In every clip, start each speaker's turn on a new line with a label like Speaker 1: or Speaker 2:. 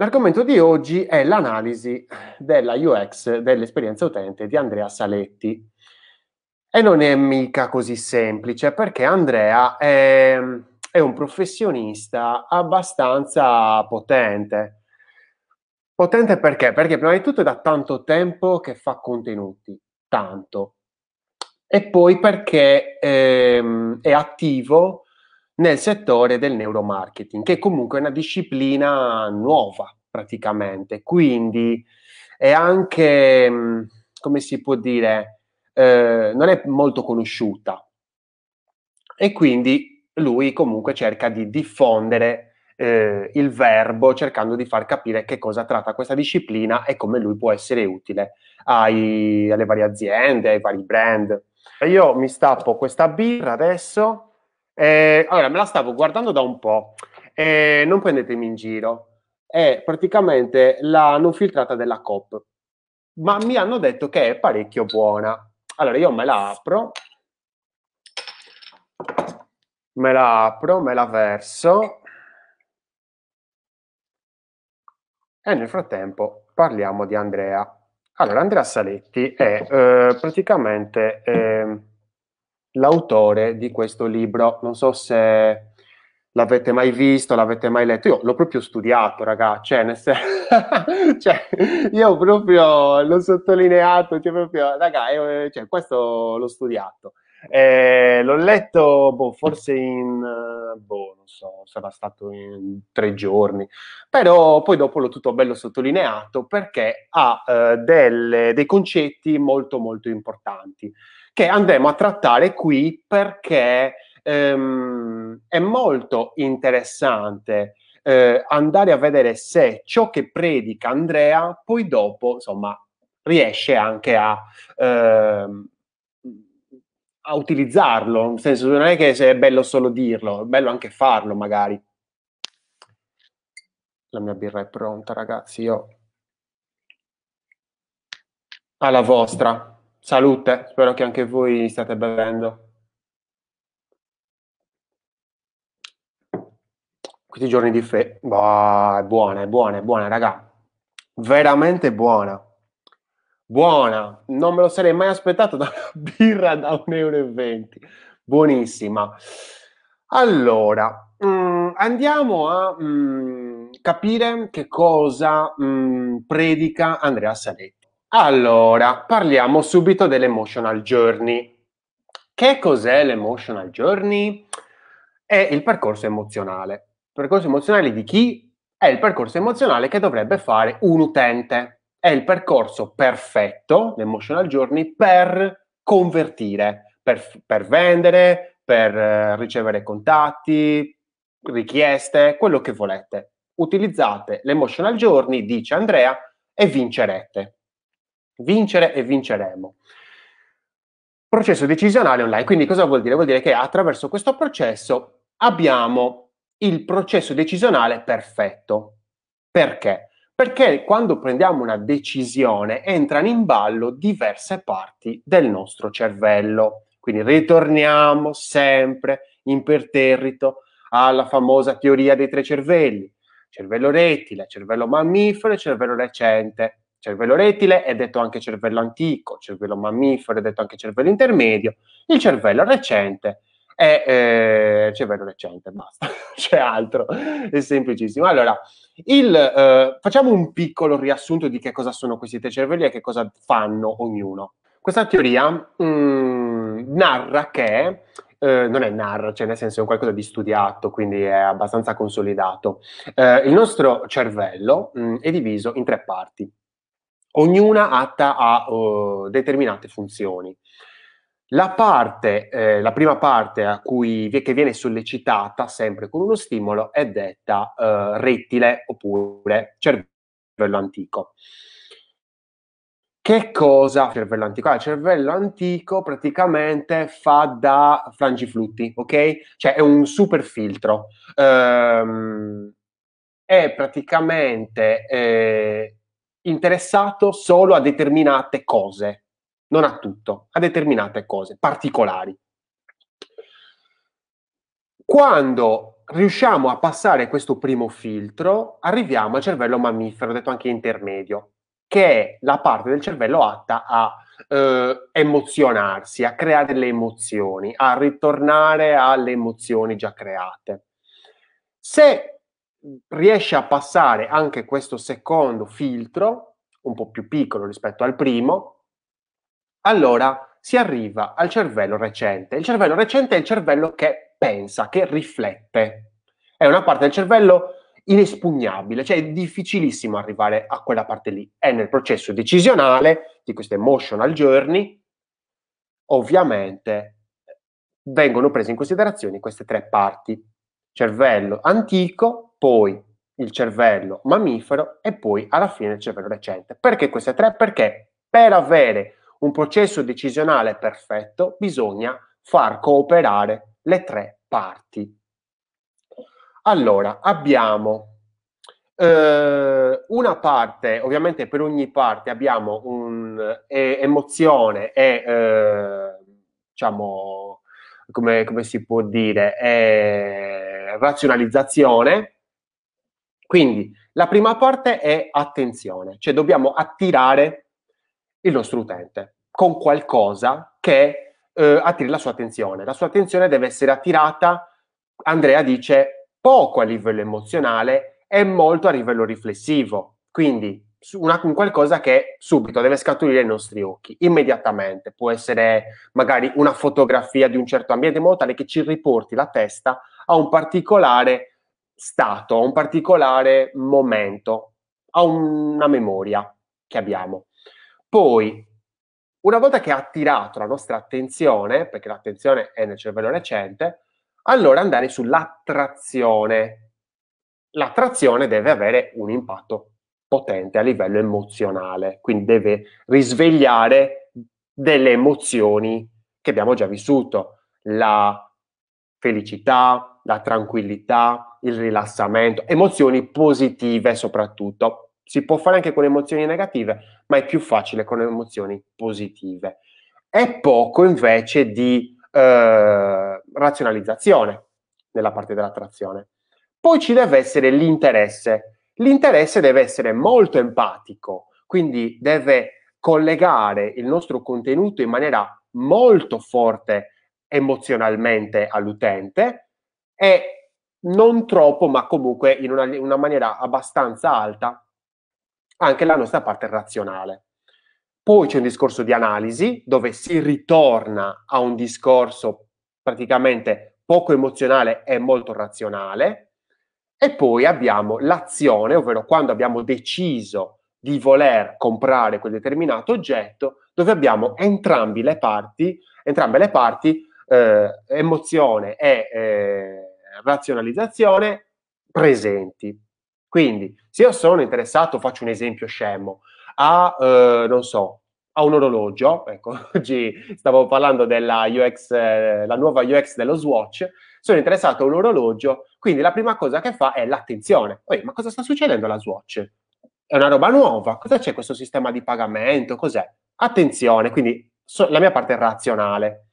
Speaker 1: L'argomento di oggi è l'analisi della UX dell'esperienza utente di Andrea Saletti. E non è mica così semplice perché Andrea è, è un professionista abbastanza potente. Potente perché? Perché prima di tutto è da tanto tempo che fa contenuti, tanto. E poi perché ehm, è attivo nel settore del neuromarketing, che comunque è una disciplina nuova praticamente, quindi è anche, mm, come si può dire, eh, non è molto conosciuta. E quindi lui comunque cerca di diffondere eh, il verbo cercando di far capire che cosa tratta questa disciplina e come lui può essere utile ai, alle varie aziende, ai vari brand. Io mi stappo questa birra adesso eh, allora, me la stavo guardando da un po', eh, non prendetemi in giro, è praticamente la non filtrata della COP, ma mi hanno detto che è parecchio buona. Allora, io me la apro, me la apro, me la verso e nel frattempo parliamo di Andrea. Allora, Andrea Saletti è eh, praticamente... Eh, l'autore di questo libro. Non so se l'avete mai visto, l'avete mai letto. Io l'ho proprio studiato, ragazzi. Cioè, sen- cioè, io proprio l'ho sottolineato. Cioè, proprio, raga, eh, cioè, questo l'ho studiato. Eh, l'ho letto boh, forse in, boh, non so, sarà stato in tre giorni, però poi dopo l'ho tutto bello sottolineato perché ha eh, delle, dei concetti molto molto importanti che andremo a trattare qui perché ehm, è molto interessante eh, andare a vedere se ciò che predica Andrea poi dopo, insomma, riesce anche a, ehm, a utilizzarlo, nel senso non è che è bello solo dirlo, è bello anche farlo magari. La mia birra è pronta, ragazzi, io alla vostra. Salute, spero che anche voi stiate bevendo. Questi giorni di fe... Boh, è buona, è buona, è buona, raga. Veramente buona. Buona. Non me lo sarei mai aspettato da una birra da 1,20 euro. Buonissima. Allora, mh, mm, andiamo a mh, mm, capire che cosa mh, mm, predica Andrea Saletti. Allora, parliamo subito dell'emotional journey. Che cos'è l'emotional journey? È il percorso emozionale. Il percorso emozionale di chi? È il percorso emozionale che dovrebbe fare un utente. È il percorso perfetto, l'emotional journey, per convertire, per, per vendere, per eh, ricevere contatti, richieste, quello che volete. Utilizzate l'emotional journey, dice Andrea, e vincerete vincere e vinceremo. Processo decisionale online, quindi cosa vuol dire? Vuol dire che attraverso questo processo abbiamo il processo decisionale perfetto. Perché? Perché quando prendiamo una decisione entrano in ballo diverse parti del nostro cervello. Quindi ritorniamo sempre imperterrito alla famosa teoria dei tre cervelli, cervello rettile, cervello mammifero e cervello recente cervello rettile è detto anche cervello antico, cervello mammifero è detto anche cervello intermedio, il cervello recente è eh, cervello recente, basta, c'è altro, è semplicissimo. Allora, il, eh, facciamo un piccolo riassunto di che cosa sono questi tre cervelli e che cosa fanno ognuno. Questa teoria mh, mm, narra che Uh, non è narra, cioè nel senso è un qualcosa di studiato, quindi è abbastanza consolidato. Uh, il nostro cervello mh, mm, è diviso in tre parti ognuna atta a uh, determinate funzioni. La parte, eh, la prima parte a cui, che viene sollecitata sempre con uno stimolo è detta eh, rettile oppure cervello antico. Che cosa cervello antico? il cervello antico praticamente fa da frangiflutti, ok? Cioè è un super filtro. Ehm, è praticamente eh, interessato solo a determinate cose, non a tutto, a determinate cose particolari. Quando riusciamo a passare questo primo filtro, arriviamo al cervello mammifero, detto anche intermedio, che è la parte del cervello atta a eh, emozionarsi, a creare le emozioni, a ritornare alle emozioni già create. Se riesce a passare anche questo secondo filtro, un po' più piccolo rispetto al primo, allora si arriva al cervello recente. Il cervello recente è il cervello che pensa, che riflette. È una parte del cervello inespugnabile, cioè è difficilissimo arrivare a quella parte lì. È nel processo decisionale di questa emotional journey, ovviamente vengono prese in considerazione queste tre parti. Cervello antico, poi il cervello mammifero e poi alla fine il cervello recente. Perché queste tre? Perché per avere un processo decisionale perfetto bisogna far cooperare le tre parti. Allora, abbiamo eh, una parte, ovviamente per ogni parte abbiamo un'emozione e, eh, diciamo, come, come, si può dire, eh, razionalizzazione. Quindi la prima parte è attenzione, cioè dobbiamo attirare il nostro utente con qualcosa che eh, attiri la sua attenzione. La sua attenzione deve essere attirata, Andrea dice, poco a livello emozionale e molto a livello riflessivo. Quindi una, un qualcosa che subito deve scaturire ai nostri occhi, immediatamente. Può essere magari una fotografia di un certo ambiente, in modo tale che ci riporti la testa a un particolare stato, a un particolare momento, a una memoria che abbiamo. Poi, una volta che ha attirato la nostra attenzione, perché l'attenzione è nel cervello recente, allora andare sull'attrazione. L'attrazione deve avere un impatto potente a livello emozionale, quindi deve risvegliare delle emozioni che abbiamo già vissuto, la felicità, la tranquillità, il rilassamento, emozioni positive soprattutto. Si può fare anche con emozioni negative, ma è più facile con emozioni positive. È poco invece di eh, razionalizzazione nella parte dell'attrazione. Poi ci deve essere l'interesse. L'interesse deve essere molto empatico, quindi deve collegare il nostro contenuto in maniera molto forte emozionalmente all'utente e non troppo, ma comunque in una, una maniera abbastanza alta anche la nostra parte razionale. Poi c'è un discorso di analisi dove si ritorna a un discorso praticamente poco emozionale e molto razionale. E poi abbiamo l'azione, ovvero quando abbiamo deciso di voler comprare quel determinato oggetto, dove abbiamo entrambe le parti, entrambe le parti, eh, emozione e eh, razionalizzazione presenti. Quindi, se io sono interessato, faccio un esempio scemo, a, eh, non so, a un orologio, ecco, oggi stavo parlando della UX, eh, la nuova UX dello Swatch, sono interessato a un orologio, quindi la prima cosa che fa è l'attenzione. Poi, ma cosa sta succedendo alla Swatch? È una roba nuova, cosa c'è questo sistema di pagamento? Cos'è? Attenzione, quindi so, la mia parte razionale.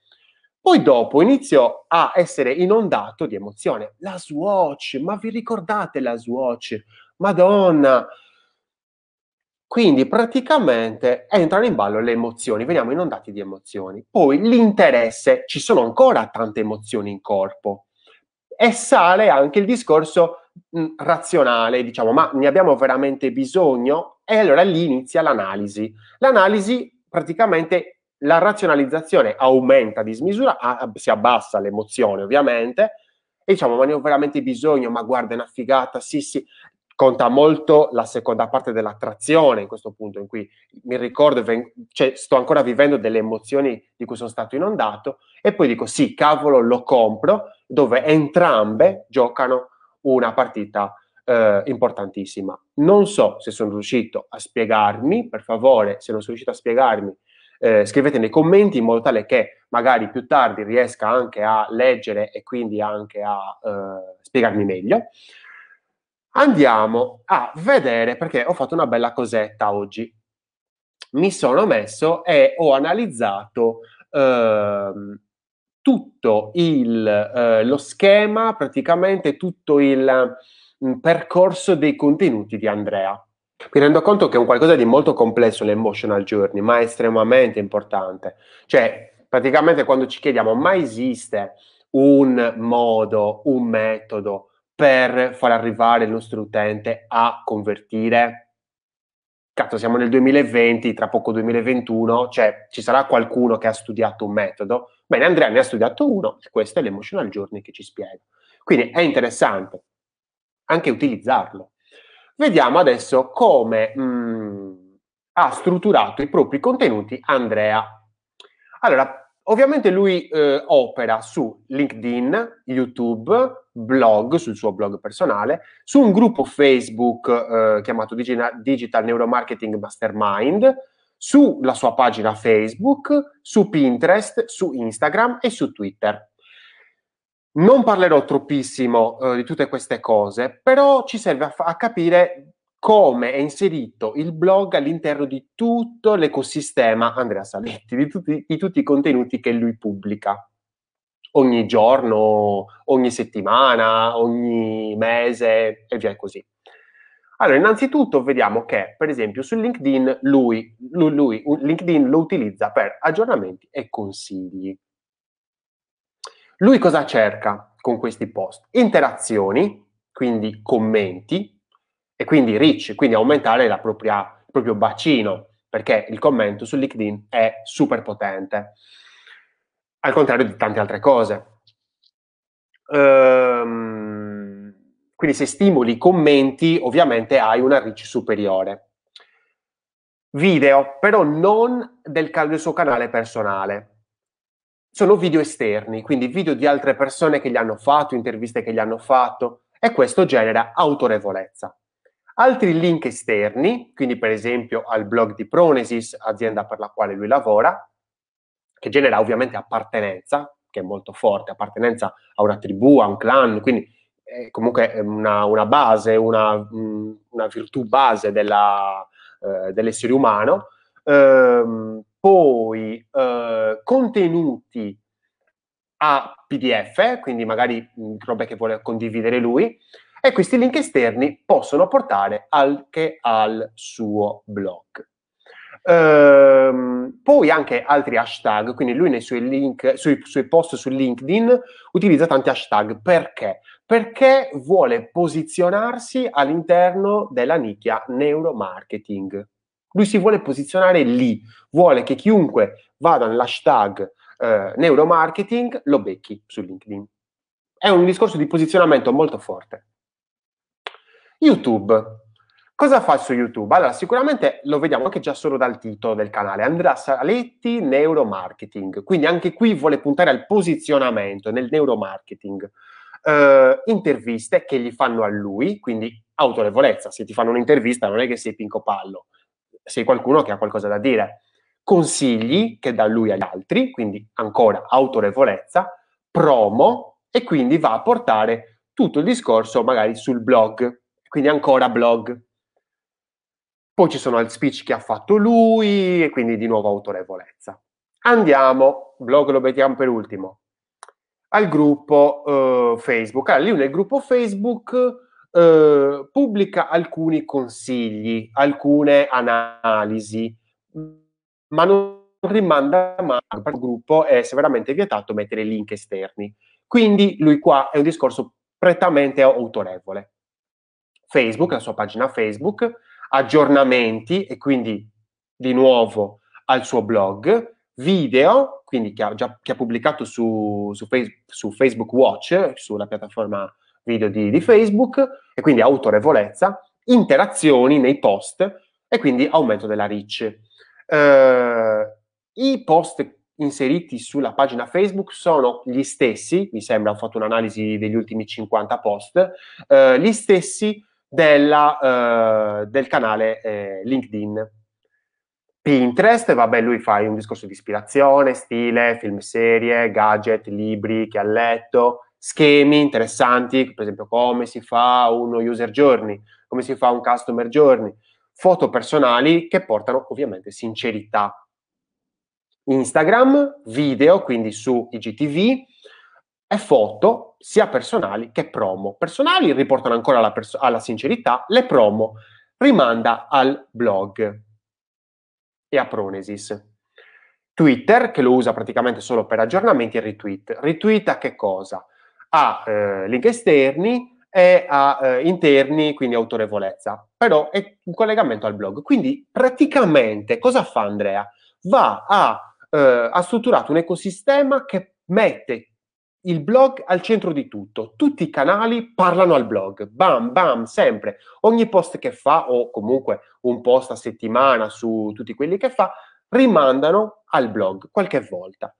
Speaker 1: Poi dopo inizio a essere inondato di emozione. La Swatch, ma vi ricordate la Swatch? Madonna, quindi praticamente entrano in ballo le emozioni, veniamo inondati di emozioni. Poi l'interesse, ci sono ancora tante emozioni in corpo e sale anche il discorso mh, razionale, diciamo, ma ne abbiamo veramente bisogno? E allora lì inizia l'analisi. L'analisi praticamente la razionalizzazione aumenta di smisura, a, si abbassa l'emozione ovviamente, e diciamo, ma ne ho veramente bisogno, ma guarda, è una figata, sì, sì, conta molto la seconda parte dell'attrazione in questo punto in cui mi ricordo, cioè, sto ancora vivendo delle emozioni di cui sono stato inondato. E poi dico sì, cavolo, lo compro, dove entrambe giocano una partita eh, importantissima. Non so se sono riuscito a spiegarmi, per favore, se non sono riuscito a spiegarmi, eh, scrivete nei commenti in modo tale che magari più tardi riesca anche a leggere e quindi anche a eh, spiegarmi meglio andiamo a vedere perché ho fatto una bella cosetta oggi. Mi sono messo e ho analizzato ehm, tutto il, eh, lo schema, praticamente tutto il mm, percorso dei contenuti di Andrea. Mi rendo conto che è un qualcosa di molto complesso l'emotional journey, ma estremamente importante. Cioè, praticamente quando ci chiediamo, ma esiste un modo, un metodo per far arrivare il nostro utente a convertire? cazzo, siamo nel 2020, tra poco 2021, cioè ci sarà qualcuno che ha studiato un metodo. Bene, Andrea ne ha studiato uno e questo è l'emotional journey che ci spiega. Quindi è interessante anche utilizzarlo. Vediamo adesso come mh, mm, ha strutturato i propri contenuti Andrea. Allora, Ovviamente lui eh, opera su LinkedIn, YouTube, blog, sul suo blog personale, su un gruppo Facebook eh, chiamato Digital, Digital Neuromarketing Mastermind, sulla sua pagina Facebook, su Pinterest, su Instagram e su Twitter. Non parlerò troppissimo eh, di tutte queste cose, però ci serve a, fa- a capire come è inserito il blog all'interno di tutto l'ecosistema Andrea Saletti, di tutti, di tutti i contenuti che lui pubblica ogni giorno, ogni settimana, ogni mese e via così. Allora, innanzitutto vediamo che, per esempio, su LinkedIn lui, lui, lui, LinkedIn lo utilizza per aggiornamenti e consigli. Lui cosa cerca con questi post? Interazioni, quindi commenti, e quindi reach, quindi aumentare propria, il proprio bacino, perché il commento su LinkedIn è super potente, al contrario di tante altre cose. Ehm, quindi se stimoli i commenti, ovviamente hai una reach superiore. Video, però non del, del suo canale personale. Sono video esterni, quindi video di altre persone che gli hanno fatto, interviste che gli hanno fatto, e questo genera autorevolezza. Altri link esterni, quindi per esempio al blog di Pronesis, azienda per la quale lui lavora, che genera ovviamente appartenenza, che è molto forte, appartenenza a una tribù, a un clan, quindi è comunque una, una base, una, una, virtù base della, eh, dell'essere umano. Ehm, poi eh, contenuti a PDF, quindi magari robe che vuole condividere lui, e questi link esterni possono portare anche al suo blog. Ehm, poi anche altri hashtag, quindi lui nei suoi link, sui, suoi post su LinkedIn utilizza tanti hashtag. Perché? Perché vuole posizionarsi all'interno della nicchia neuromarketing. Lui si vuole posizionare lì, vuole che chiunque vada nell'hashtag eh, neuromarketing lo becchi su LinkedIn. È un discorso di posizionamento molto forte. YouTube. Cosa fa su YouTube? Allora, sicuramente lo vediamo anche già solo dal titolo del canale, Andrea Saletti Neuromarketing, quindi anche qui vuole puntare al posizionamento nel neuromarketing. Uh, interviste che gli fanno a lui, quindi autorevolezza, se ti fanno un'intervista non è che sei Pinco Pallo, sei qualcuno che ha qualcosa da dire. Consigli che dà lui agli altri, quindi ancora autorevolezza, promo e quindi va a portare tutto il discorso magari sul blog, quindi ancora blog. Poi ci sono il speech che ha fatto lui e quindi di nuovo autorevolezza. Andiamo, blog lo mettiamo per ultimo, al gruppo uh, Facebook. Allora, lui nel gruppo Facebook uh, pubblica alcuni consigli, alcune analisi, ma non rimanda mai al gruppo, è severamente vietato mettere link esterni. Quindi lui qua è un discorso prettamente autorevole. Facebook, la sua pagina Facebook, aggiornamenti e quindi di nuovo al suo blog, video, quindi che ha, già, che ha pubblicato su, su, face, su, Facebook Watch, sulla piattaforma video di, di, Facebook, e quindi autorevolezza, interazioni nei post e quindi aumento della reach. Uh, I post inseriti sulla pagina Facebook sono gli stessi, mi sembra, ho fatto un'analisi degli ultimi 50 post, uh, gli stessi della, uh, del canale eh, LinkedIn. Pinterest, vabbè, lui fa un discorso di ispirazione, stile, film serie, gadget, libri che ha letto, schemi interessanti, per esempio come si fa uno user journey, come si fa un customer journey, foto personali che portano ovviamente sincerità. Instagram, video, quindi su IGTV, e foto sia personali che promo. Personali riportano ancora alla, pers- alla sincerità, le promo rimanda al blog e a Pronesis. Twitter, che lo usa praticamente solo per aggiornamenti e retweet. Retweet a che cosa? A eh, link esterni e a eh, interni, quindi autorevolezza, però è un collegamento al blog. Quindi praticamente cosa fa Andrea? Va a, eh, ha strutturato un ecosistema che mette il blog al centro di tutto. Tutti i canali parlano al blog. Bam, bam, sempre. Ogni post che fa, o comunque un post a settimana su tutti quelli che fa, rimandano al blog qualche volta.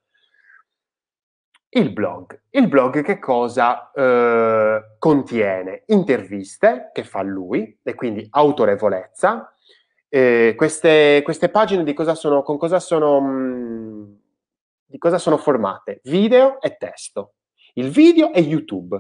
Speaker 1: Il blog. Il blog che cosa eh, contiene? Interviste che fa lui e quindi autorevolezza. Eh, queste, queste, pagine di cosa sono, con cosa sono, mh, mm, di cosa sono formate? Video e testo. Il video è YouTube.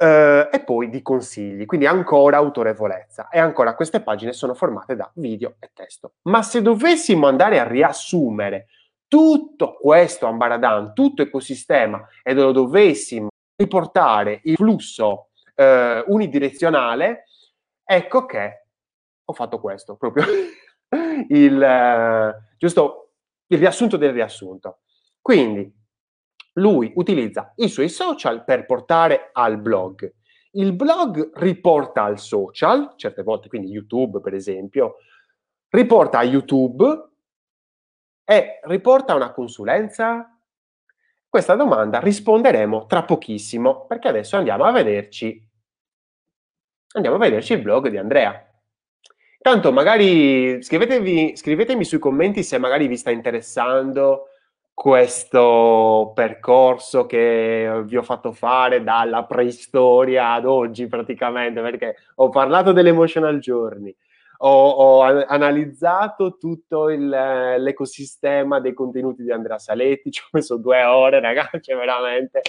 Speaker 1: Uh, e poi di consigli, quindi ancora autorevolezza. E ancora queste pagine sono formate da video e testo. Ma se dovessimo andare a riassumere tutto questo ambaradan, tutto ecosistema, e lo dovessimo riportare il flusso uh, unidirezionale, ecco che ho fatto questo, proprio il, uh, giusto, il riassunto del riassunto. Quindi, lui utilizza i suoi social per portare al blog. Il blog riporta al social, certe volte quindi YouTube per esempio, riporta a YouTube e riporta una consulenza? Questa domanda risponderemo tra pochissimo perché adesso andiamo a vederci andiamo a vederci il blog di Andrea. Tanto magari scrivetemi sui commenti se magari vi sta interessando questo percorso che vi ho fatto fare dalla preistoria ad oggi praticamente, perché ho parlato dell'emotional journey, ho, ho analizzato tutto il, l'ecosistema dei contenuti di Andrea Saletti, ci ho messo due ore ragazzi, veramente,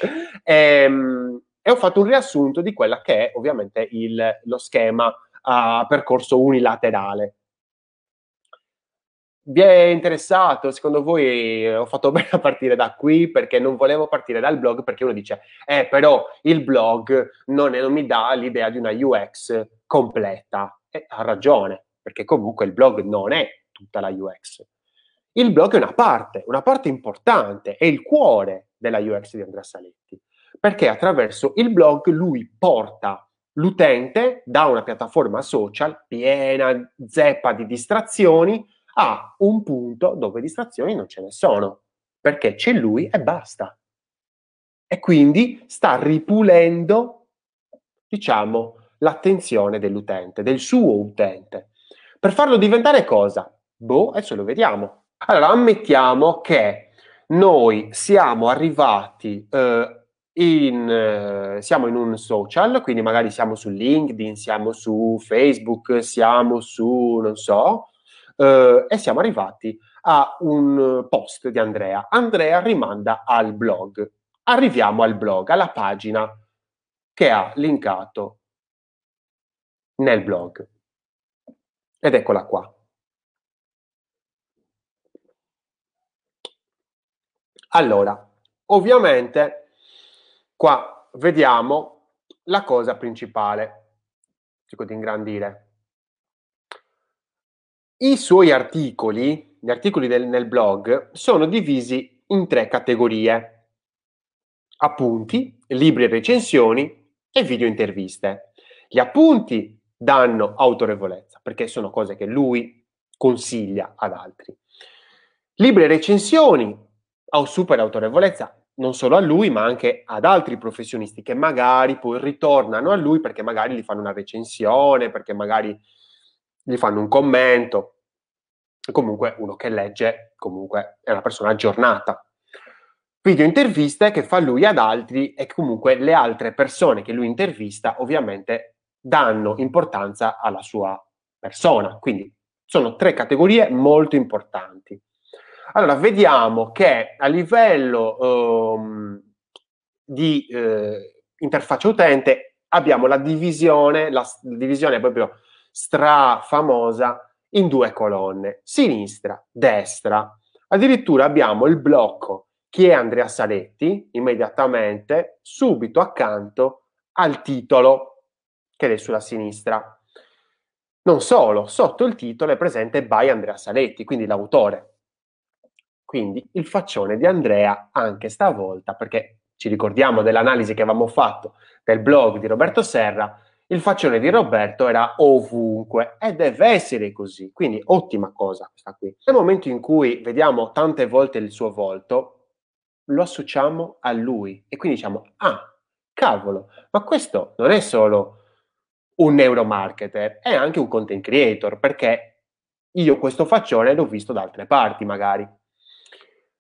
Speaker 1: e, ehm, e ho fatto un riassunto di quella che è ovviamente il, lo schema a percorso unilaterale vi è interessato? Secondo voi ho fatto bene a partire da qui perché non volevo partire dal blog perché uno dice, eh però il blog non, è, non mi dà l'idea di una UX completa. E ha ragione, perché comunque il blog non è tutta la UX. Il blog è una parte, una parte importante, è il cuore della UX di Andrea Saletti, perché attraverso il blog lui porta l'utente da una piattaforma social piena, zeppa di distrazioni, a un punto dove distrazioni non ce ne sono, perché c'è lui e basta. E quindi sta ripulendo, diciamo, l'attenzione dell'utente, del suo utente. Per farlo diventare cosa? Boh, adesso lo vediamo. Allora, ammettiamo che noi siamo arrivati eh, in, eh, siamo in un social, quindi magari siamo su LinkedIn, siamo su Facebook, siamo su, non so, eh, e siamo arrivati a un post di Andrea. Andrea rimanda al blog. Arriviamo al blog, alla pagina che ha linkato nel blog. Ed eccola qua. Allora, ovviamente qua vediamo la cosa principale. Cerco di ingrandire. I suoi articoli, gli articoli del, nel blog, sono divisi in tre categorie. Appunti, libri e recensioni e video interviste. Gli appunti danno autorevolezza perché sono cose che lui consiglia ad altri. Libri e recensioni ha super autorevolezza non solo a lui ma anche ad altri professionisti che magari poi ritornano a lui perché magari gli fanno una recensione, perché magari gli fanno un commento. Comunque uno che legge comunque è una persona aggiornata. Video interviste che fa lui ad altri e comunque le altre persone che lui intervista ovviamente danno importanza alla sua persona. Quindi sono tre categorie molto importanti. Allora, vediamo che a livello um, di eh, interfaccia utente abbiamo la divisione, la divisione proprio strafamosa in due colonne, sinistra, destra. Addirittura abbiamo il blocco chi è Andrea Saletti, immediatamente, subito accanto al titolo che è sulla sinistra. Non solo, sotto il titolo è presente by Andrea Saletti, quindi l'autore. Quindi il faccione di Andrea anche stavolta, perché ci ricordiamo dell'analisi che avevamo fatto del blog di Roberto Serra, il faccione di Roberto era ovunque e deve essere così. Quindi ottima cosa questa qui. Nel momento in cui vediamo tante volte il suo volto, lo associamo a lui e quindi diciamo, ah, cavolo, ma questo non è solo un neuromarketer, è anche un content creator, perché io questo faccione l'ho visto da altre parti magari.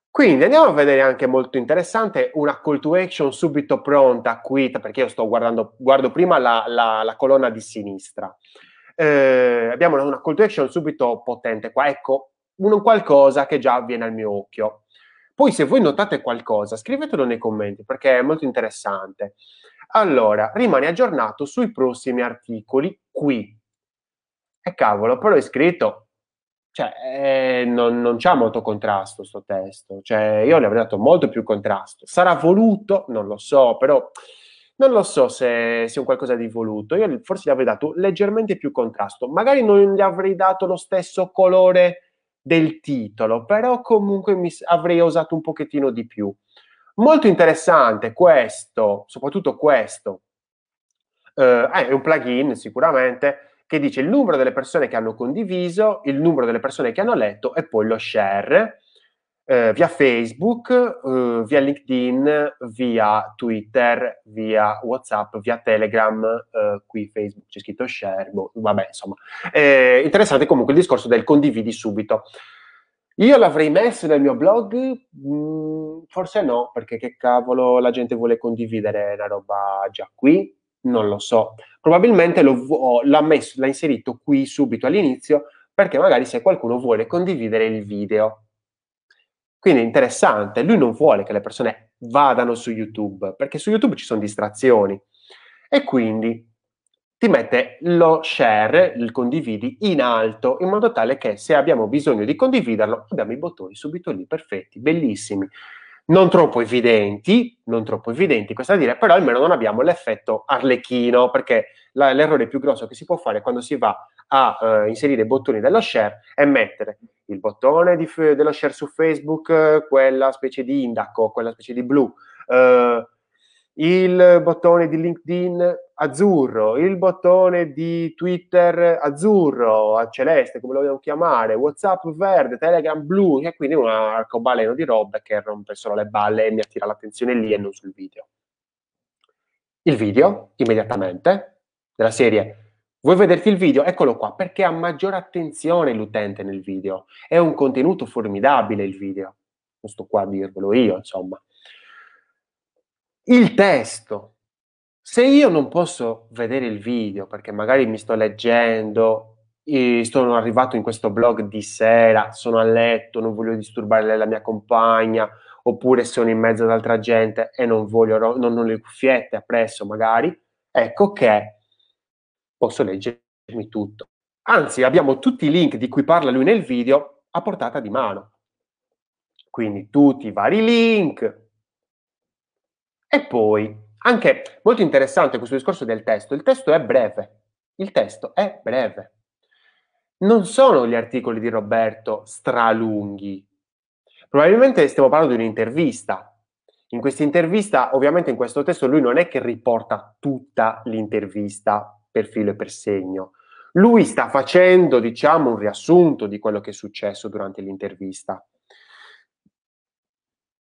Speaker 1: Quindi andiamo a vedere anche molto interessante una call to action subito pronta qui, perché io sto guardando, guardo prima la, la, la colonna di sinistra. Eh, abbiamo una call to action subito potente qua, ecco, un qualcosa che già viene al mio occhio. Poi se voi notate qualcosa, scrivetelo nei commenti perché è molto interessante. Allora, rimani aggiornato sui prossimi articoli qui. E cavolo, però è scritto cioè, eh, non, non c'ha molto contrasto sto testo, cioè, io le avrei dato molto più contrasto. Sarà voluto? Non lo so, però non lo so se sia un qualcosa di voluto. Io forse gli avrei dato leggermente più contrasto. Magari non gli avrei dato lo stesso colore del titolo, però comunque mi avrei usato un pochettino di più. Molto interessante questo, soprattutto questo. Eh, è un plugin sicuramente che dice il numero delle persone che hanno condiviso, il numero delle persone che hanno letto e poi lo share eh, via Facebook, eh, via LinkedIn, via Twitter, via WhatsApp, via Telegram, eh, qui Facebook c'è scritto share, boh, vabbè insomma. Eh, interessante comunque il discorso del condividi subito. Io l'avrei messo nel mio blog? Mm, forse no, perché che cavolo la gente vuole condividere la roba già qui? Non lo so. Probabilmente lo, l'ha, messo, l'ha inserito qui subito all'inizio perché magari se qualcuno vuole condividere il video. Quindi è interessante, lui non vuole che le persone vadano su YouTube, perché su YouTube ci sono distrazioni. E quindi ti mette lo share, il condividi, in alto, in modo tale che se abbiamo bisogno di condividerlo, abbiamo i bottoni subito lì, perfetti, bellissimi. Non troppo evidenti, non troppo evidenti, questo a dire, però almeno non abbiamo l'effetto arlecchino, perché la, l'errore più grosso che si può fare quando si va a uh, inserire i bottoni dello share è mettere il bottone di, dello share su Facebook, quella specie di indaco, quella specie di blu, uh, il bottone di LinkedIn azzurro, il bottone di Twitter azzurro, celeste, come lo vogliamo chiamare, WhatsApp verde, Telegram blu, e quindi un arcobaleno di robe che rompe solo le balle e mi attira l'attenzione lì e non sul video. Il video, immediatamente, della serie Vuoi vederti il video? Eccolo qua, perché ha maggiore attenzione l'utente nel video. È un contenuto formidabile il video. Non sto qua a dirvelo io, insomma il testo. Se io non posso vedere il video perché magari mi sto leggendo, sono arrivato in questo blog di sera, sono a letto, non voglio disturbare la mia compagna, oppure sono in mezzo ad altra gente e non voglio, non ho le cuffiette appresso magari, ecco che posso leggermi tutto. Anzi, abbiamo tutti i link di cui parla lui nel video a portata di mano. Quindi tutti i vari link, e poi, anche molto interessante questo discorso del testo, il testo è breve, il testo è breve. Non sono gli articoli di Roberto stralunghi. Probabilmente stiamo parlando di un'intervista. In questa intervista, ovviamente in questo testo lui non è che riporta tutta l'intervista per filo e per segno. Lui sta facendo, diciamo, un riassunto di quello che è successo durante l'intervista.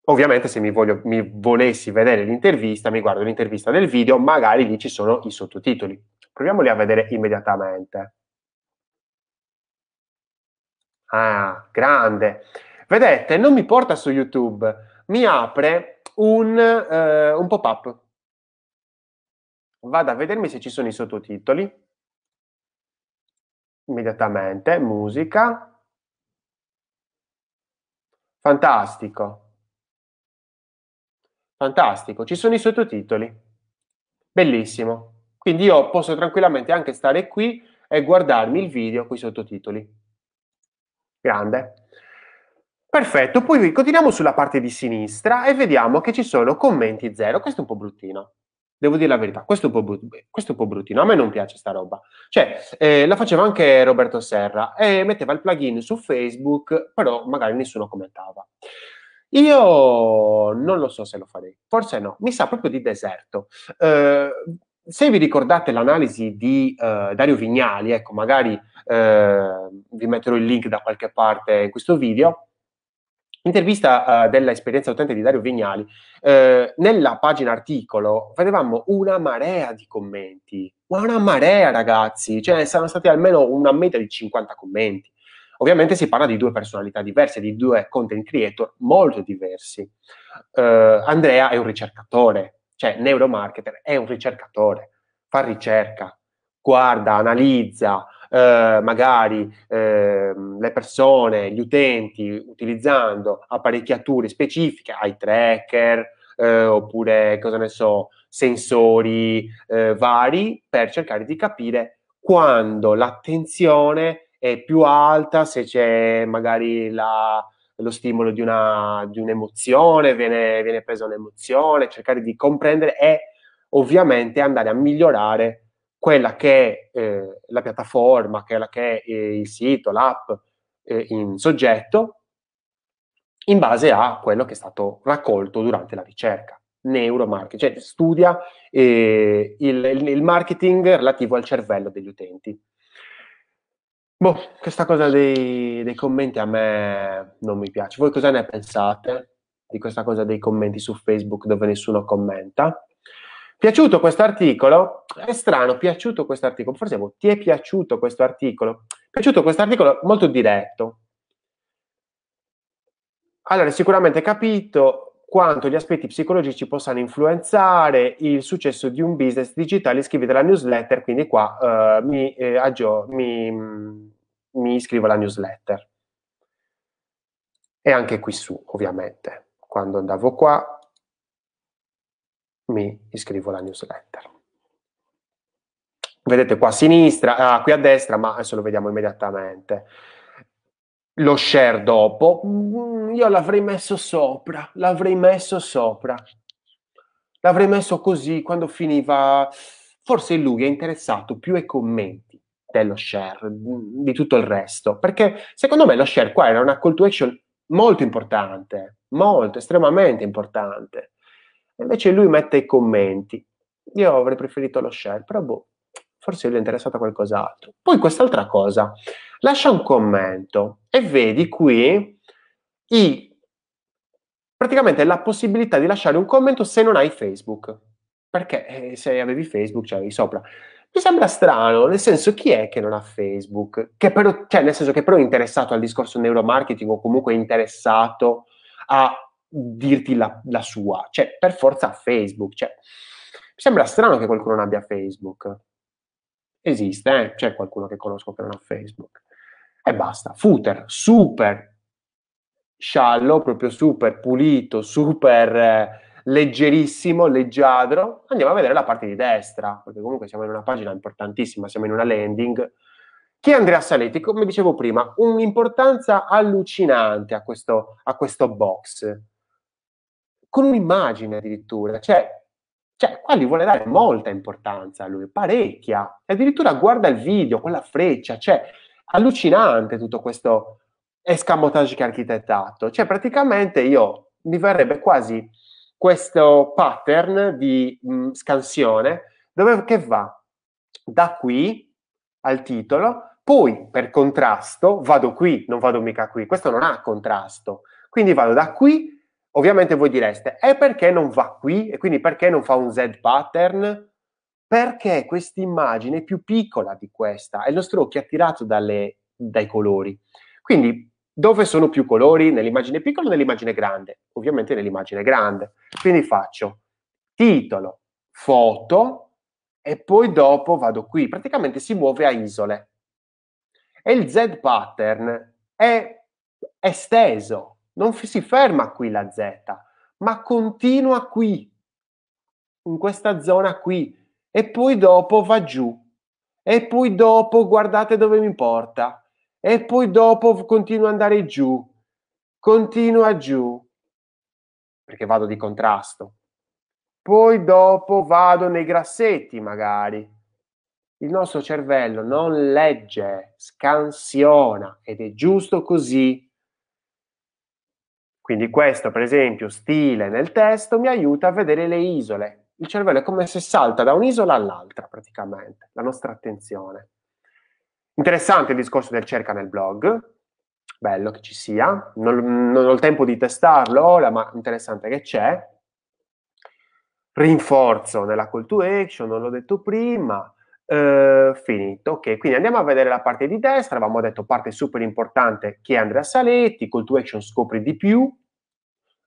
Speaker 1: Ovviamente se mi, voglio, mi, volessi vedere l'intervista, mi guardo l'intervista del video, magari lì ci sono i sottotitoli. Proviamoli a vedere immediatamente. Ah, grande. Vedete, non mi porta su YouTube, mi apre un, eh, un pop-up. Vado a vedermi se ci sono i sottotitoli. Immediatamente, musica. Fantastico. Fantastico, ci sono i sottotitoli. Bellissimo. Quindi io posso tranquillamente anche stare qui e guardarmi il video con i sottotitoli. Grande. Perfetto, poi continuiamo sulla parte di sinistra e vediamo che ci sono commenti zero. Questo è un po' bruttino. Devo dire la verità, questo è un po', brut- questo è un po bruttino. A me non piace sta roba. Cioè, eh, la faceva anche Roberto Serra e metteva il plugin su Facebook, però magari nessuno commentava. Io non lo so se lo farei, forse no, mi sa proprio di deserto. Eh, se vi ricordate l'analisi di eh, Dario Vignali, ecco, magari eh, vi metterò il link da qualche parte in questo video, intervista uh, dell'esperienza utente di Dario Vignali, eh, nella pagina articolo vedevamo una marea di commenti, ma una marea ragazzi, cioè saranno stati almeno una media di 50 commenti. Ovviamente si parla di due personalità diverse, di due content creator molto diversi. Uh, Andrea è un ricercatore, cioè neuromarketer è un ricercatore, fa ricerca, guarda, analizza, eh, magari eh, le persone, gli utenti utilizzando apparecchiature specifiche, eye tracker eh, oppure cosa ne so, sensori eh, vari per cercare di capire quando l'attenzione è più alta, se c'è magari la, lo stimolo di, una, di un'emozione, viene, viene presa un'emozione, cercare di comprendere e ovviamente andare a migliorare quella che è eh, la piattaforma, quella che è eh, il sito, l'app eh, in soggetto, in base a quello che è stato raccolto durante la ricerca. Neuromarketing, cioè studia eh, il, il, marketing relativo al cervello degli utenti. Boh, questa cosa dei, dei commenti a me non mi piace. Voi cosa ne pensate di questa cosa dei commenti su Facebook dove nessuno commenta? Piaciuto questo articolo? È strano, piaciuto questo articolo. Forse boh, ti è piaciuto questo articolo? Piaciuto questo articolo molto diretto. Allora, sicuramente hai capito quanto gli aspetti psicologici possano influenzare il successo di un business digitale. Iscriviti alla newsletter, quindi qua uh, mi, eh, aggio, mi, mi iscrivo alla newsletter. E anche qui su, ovviamente. Quando andavo qua, mi iscrivo alla newsletter. Vedete qua a sinistra, ah, qui a destra, ma adesso lo vediamo immediatamente. Lo share dopo, mm, io l'avrei messo sopra, l'avrei messo sopra. L'avrei messo così quando finiva. Forse lui è interessato più ai commenti dello share, mm, di tutto il resto, perché secondo me lo share qua era una call to action molto importante, molto, estremamente importante. Invece lui mette i commenti. Io avrei preferito lo share, però boh, forse gli è interessato a qualcos'altro. Poi quest'altra cosa, lascia un commento e vedi qui i, praticamente la possibilità di lasciare un commento se non hai Facebook. Perché eh, se avevi Facebook c'avevi sopra. Mi sembra strano, nel senso chi è che non ha Facebook? Che però, cioè, nel senso che però è interessato al discorso neuromarketing o comunque è interessato a dirti la, la, sua, cioè per forza Facebook. Cioè, mi sembra strano che qualcuno non abbia Facebook. Esiste, eh? c'è qualcuno che conosco che non ha Facebook. E basta. Footer, super sciallo, proprio super pulito, super eh, leggerissimo, leggiadro. Andiamo a vedere la parte di destra, perché comunque siamo in una pagina importantissima, siamo in una landing chi è Andrea Saletti? Come dicevo prima, un'importanza allucinante a questo, a questo box con un'immagine addirittura, cioè, cioè qua gli vuole dare molta importanza a lui, parecchia, e addirittura guarda il video con la freccia, cioè allucinante tutto questo escamotage che ha architettato, cioè praticamente io mi verrebbe quasi questo pattern di mh, scansione dove che va? Da qui al titolo, poi per contrasto vado qui, non vado mica qui, questo non ha contrasto, quindi vado da qui Ovviamente voi direste, e perché non va qui? E quindi perché non fa un Z pattern? Perché questa immagine è più piccola di questa e il nostro occhio è attirato dalle, dai colori. Quindi dove sono più colori? Nell'immagine piccola o nell'immagine grande? Ovviamente nell'immagine grande. Quindi faccio titolo, foto e poi dopo vado qui. Praticamente si muove a isole. E il Z pattern è esteso, non si ferma qui la Z, ma continua qui, in questa zona qui, e poi dopo va giù, e poi dopo guardate dove mi porta, e poi dopo continua ad andare giù, continua giù, perché vado di contrasto. Poi dopo vado nei grassetti magari. Il nostro cervello non legge, scansiona ed è giusto così. Quindi questo, per esempio, stile nel testo mi aiuta a vedere le isole. Il cervello è come se salta da un'isola all'altra, praticamente, la nostra attenzione. Interessante il discorso del cerca nel blog, bello che ci sia, non, non ho il tempo di testarlo ora, ma interessante che c'è. Rinforzo nella call to action, non l'ho detto prima, Uh, finito, ok, quindi andiamo a vedere la parte di destra, avevamo detto parte super importante che è Andrea Saletti, call to action scopri di più,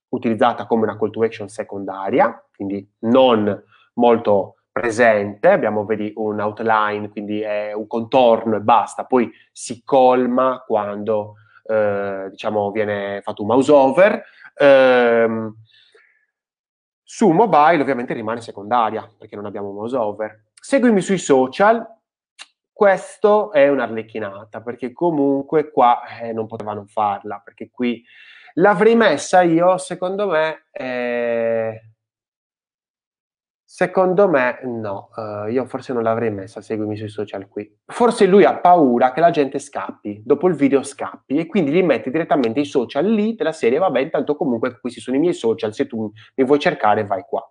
Speaker 1: utilizzata come una call to action secondaria, quindi non molto presente, abbiamo vedi un outline, quindi è un contorno e basta, poi si colma quando eh, diciamo viene fatto un mouse over. Eh, su mobile ovviamente rimane secondaria perché non abbiamo mouse over. Seguimi sui social, questo è un'arlecchinata perché comunque qua eh, non potevano farla perché qui l'avrei messa io secondo me eh, Secondo me no, uh, io forse non l'avrei messa, seguimi sui social qui. Forse lui ha paura che la gente scappi, dopo il video scappi e quindi gli mette direttamente i social lì della serie, vabbè intanto comunque questi sono i miei social, se tu mi vuoi cercare vai qua.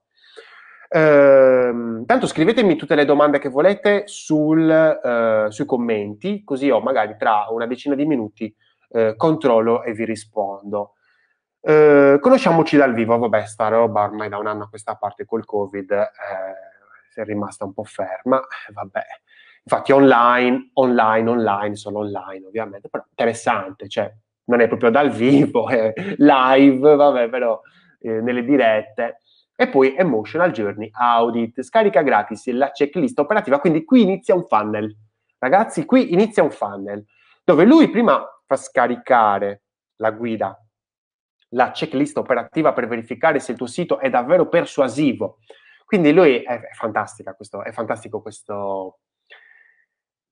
Speaker 1: Uh, tanto scrivetemi tutte le domande che volete sul, uh, sui commenti, così io magari tra una decina di minuti eh, controllo e vi rispondo. Eh, conosciamoci dal vivo, vabbè, sta roba ormai da un anno a questa parte col Covid eh, è rimasta un po' ferma, eh, vabbè. Infatti online, online, online, solo online ovviamente, però interessante, cioè non è proprio dal vivo, è live, vabbè, però eh, nelle dirette. E poi Emotional Journey Audit, scarica gratis la checklist operativa, quindi qui inizia un funnel. Ragazzi, qui inizia un funnel, dove lui prima fa scaricare la guida la checklist operativa per verificare se il tuo sito è davvero persuasivo. Quindi lui è, è, fantastica questo, è fantastico questo,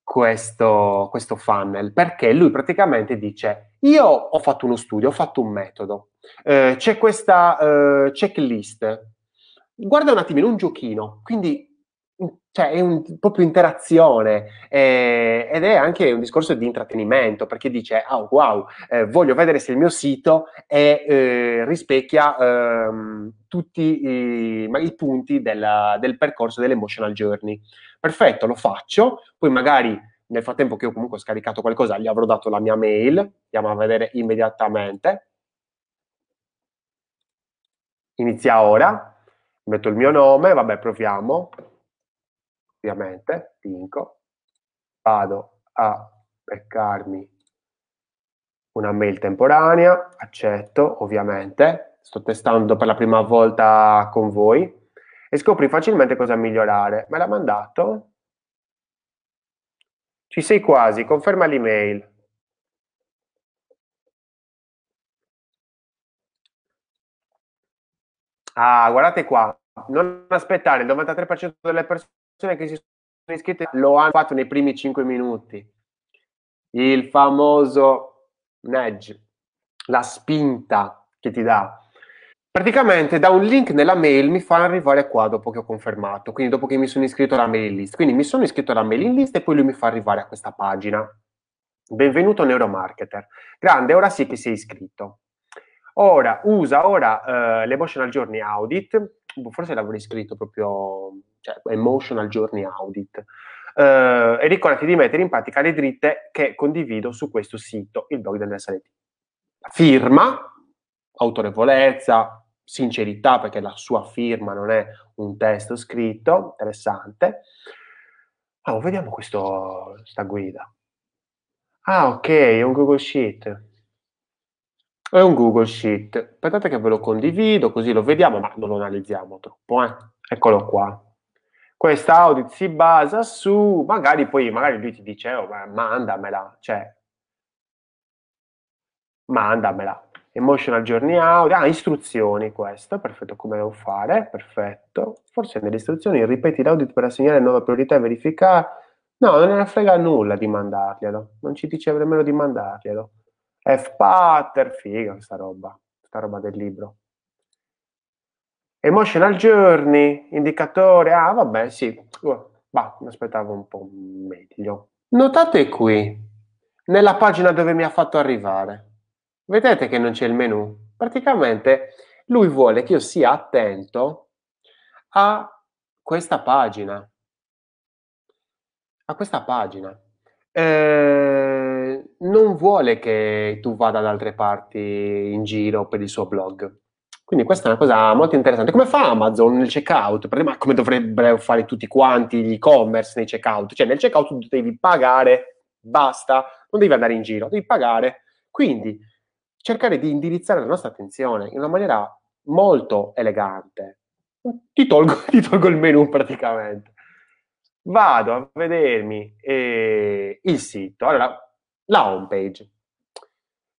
Speaker 1: questo, questo funnel perché lui praticamente dice io ho fatto uno studio, ho fatto un metodo, eh, c'è questa eh, checklist, guarda un attimino un giochino, quindi cioè è un, proprio interazione eh, ed è anche un discorso di intrattenimento perché dice oh, wow eh, voglio vedere se il mio sito è, eh, rispecchia ehm, tutti i, i punti della, del percorso dell'emotional journey. Perfetto lo faccio poi magari nel frattempo che io comunque ho scaricato qualcosa gli avrò dato la mia mail andiamo a vedere immediatamente. Inizia ora metto il mio nome vabbè proviamo ovviamente, vinco, vado a beccarmi una mail temporanea, accetto ovviamente, sto testando per la prima volta con voi e scopri facilmente cosa migliorare. Me l'ha mandato? Ci sei quasi, conferma l'email. Ah, guardate qua, non aspettare, il 93% delle persone che si sono iscritte lo hanno fatto nei primi 5 minuti. Il famoso nudge, la spinta che ti dà. Praticamente da un link nella mail mi fa arrivare qua dopo che ho confermato, quindi dopo che mi sono iscritto alla mailing list. Quindi mi sono iscritto alla mailing list e poi lui mi fa arrivare a questa pagina. Benvenuto Neuromarketer. Grande, ora sì che sei iscritto. Ora, usa ora uh, l'Emotional Journey Audit, forse l'avrei scritto proprio cioè Emotional Journey Audit. Uh, e ricordati di mettere in pratica le dritte che condivido su questo sito, il blog dell'SLT. Firma, autorevolezza, sincerità, perché la sua firma non è un testo scritto, interessante. Oh, vediamo questo, questa guida. Ah, ok, è un Google Sheet. È un Google Sheet. Aspettate che ve lo condivido, così lo vediamo, ma non lo analizziamo troppo. Eh. Eccolo qua questa audit si basa su, magari poi magari lui ti dice, oh, ma mandamela, cioè, mandamela. Emotional Journey Audit, ah, istruzioni questo, perfetto, come devo fare, perfetto. Forse nelle istruzioni ripeti l'audit per assegnare nuova priorità e verificare. No, non ne frega nulla di mandarglielo, non ci dice nemmeno di mandarglielo. F-patter, figa questa roba, questa roba del libro. Emotional journey, indicatore, ah vabbè sì, bah, mi aspettavo un po' meglio. Notate qui, nella pagina dove mi ha fatto arrivare, vedete che non c'è il menu? Praticamente lui vuole che io sia attento a questa pagina. A questa pagina. Eh, non vuole che tu vada da altre parti in giro per il suo blog. Quindi questa è una cosa molto interessante. Come fa Amazon nel checkout? Ma come dovrebbero fare tutti quanti gli e-commerce nei checkout? Cioè nel checkout tu devi pagare, basta, non devi andare in giro, devi pagare. Quindi cercare di indirizzare la nostra attenzione in una maniera molto elegante. Ti tolgo, ti tolgo il menu praticamente. Vado a vedermi eh, il sito. Allora, la home page.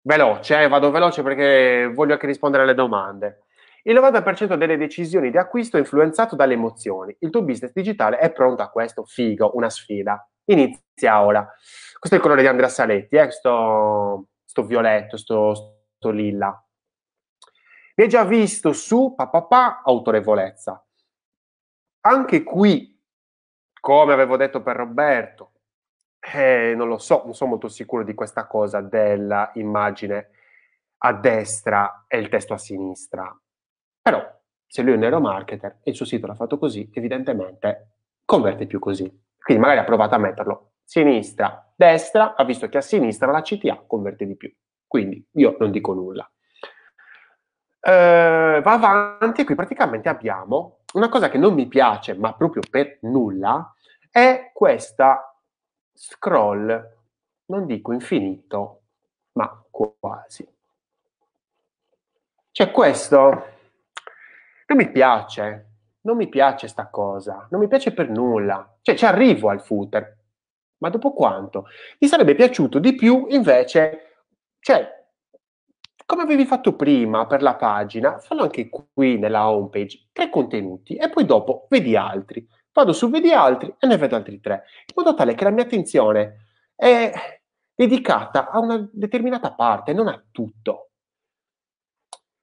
Speaker 1: Veloce, eh, vado veloce perché voglio anche rispondere alle domande. Il 90% delle decisioni di acquisto è influenzato dalle emozioni. Il tuo business digitale è pronto a questo? Figo, una sfida. Inizia ora. Questo è il colore di Andrea Saletti, eh? sto, sto violetto, sto, sto lilla. Mi hai già visto su papà autorevolezza. Anche qui, come avevo detto per Roberto, eh, non lo so, non sono molto sicuro di questa cosa dell'immagine a destra e il testo a sinistra. Però, se lui è un neuromarketer e il suo sito l'ha fatto così, evidentemente converte più così. Quindi magari ha provato a metterlo sinistra, destra, ha visto che a sinistra la CTA converte di più. Quindi io non dico nulla. Uh, va avanti e qui praticamente abbiamo una cosa che non mi piace, ma proprio per nulla, è questa scroll, non dico infinito, ma quasi. Cioè questo non mi piace, non mi piace sta cosa, non mi piace per nulla. Cioè ci arrivo al footer, ma dopo quanto? Mi sarebbe piaciuto di più invece, cioè come avevi fatto prima per la pagina, fallo anche qui nella homepage, tre contenuti e poi dopo vedi altri vado su vedi altri e ne vedo altri tre, in modo tale che la mia attenzione è dedicata a una determinata parte, non a tutto.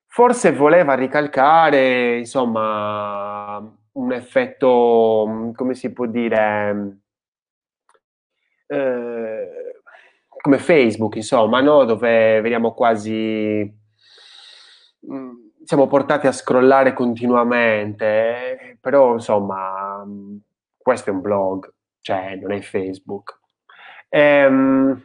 Speaker 1: Forse voleva ricalcare, insomma, un effetto, come si può dire, eh, come Facebook, insomma, no? dove vediamo quasi... Mh, mm, siamo portati a scrollare continuamente, però insomma, questo è un blog, cioè non è Facebook. Ehm,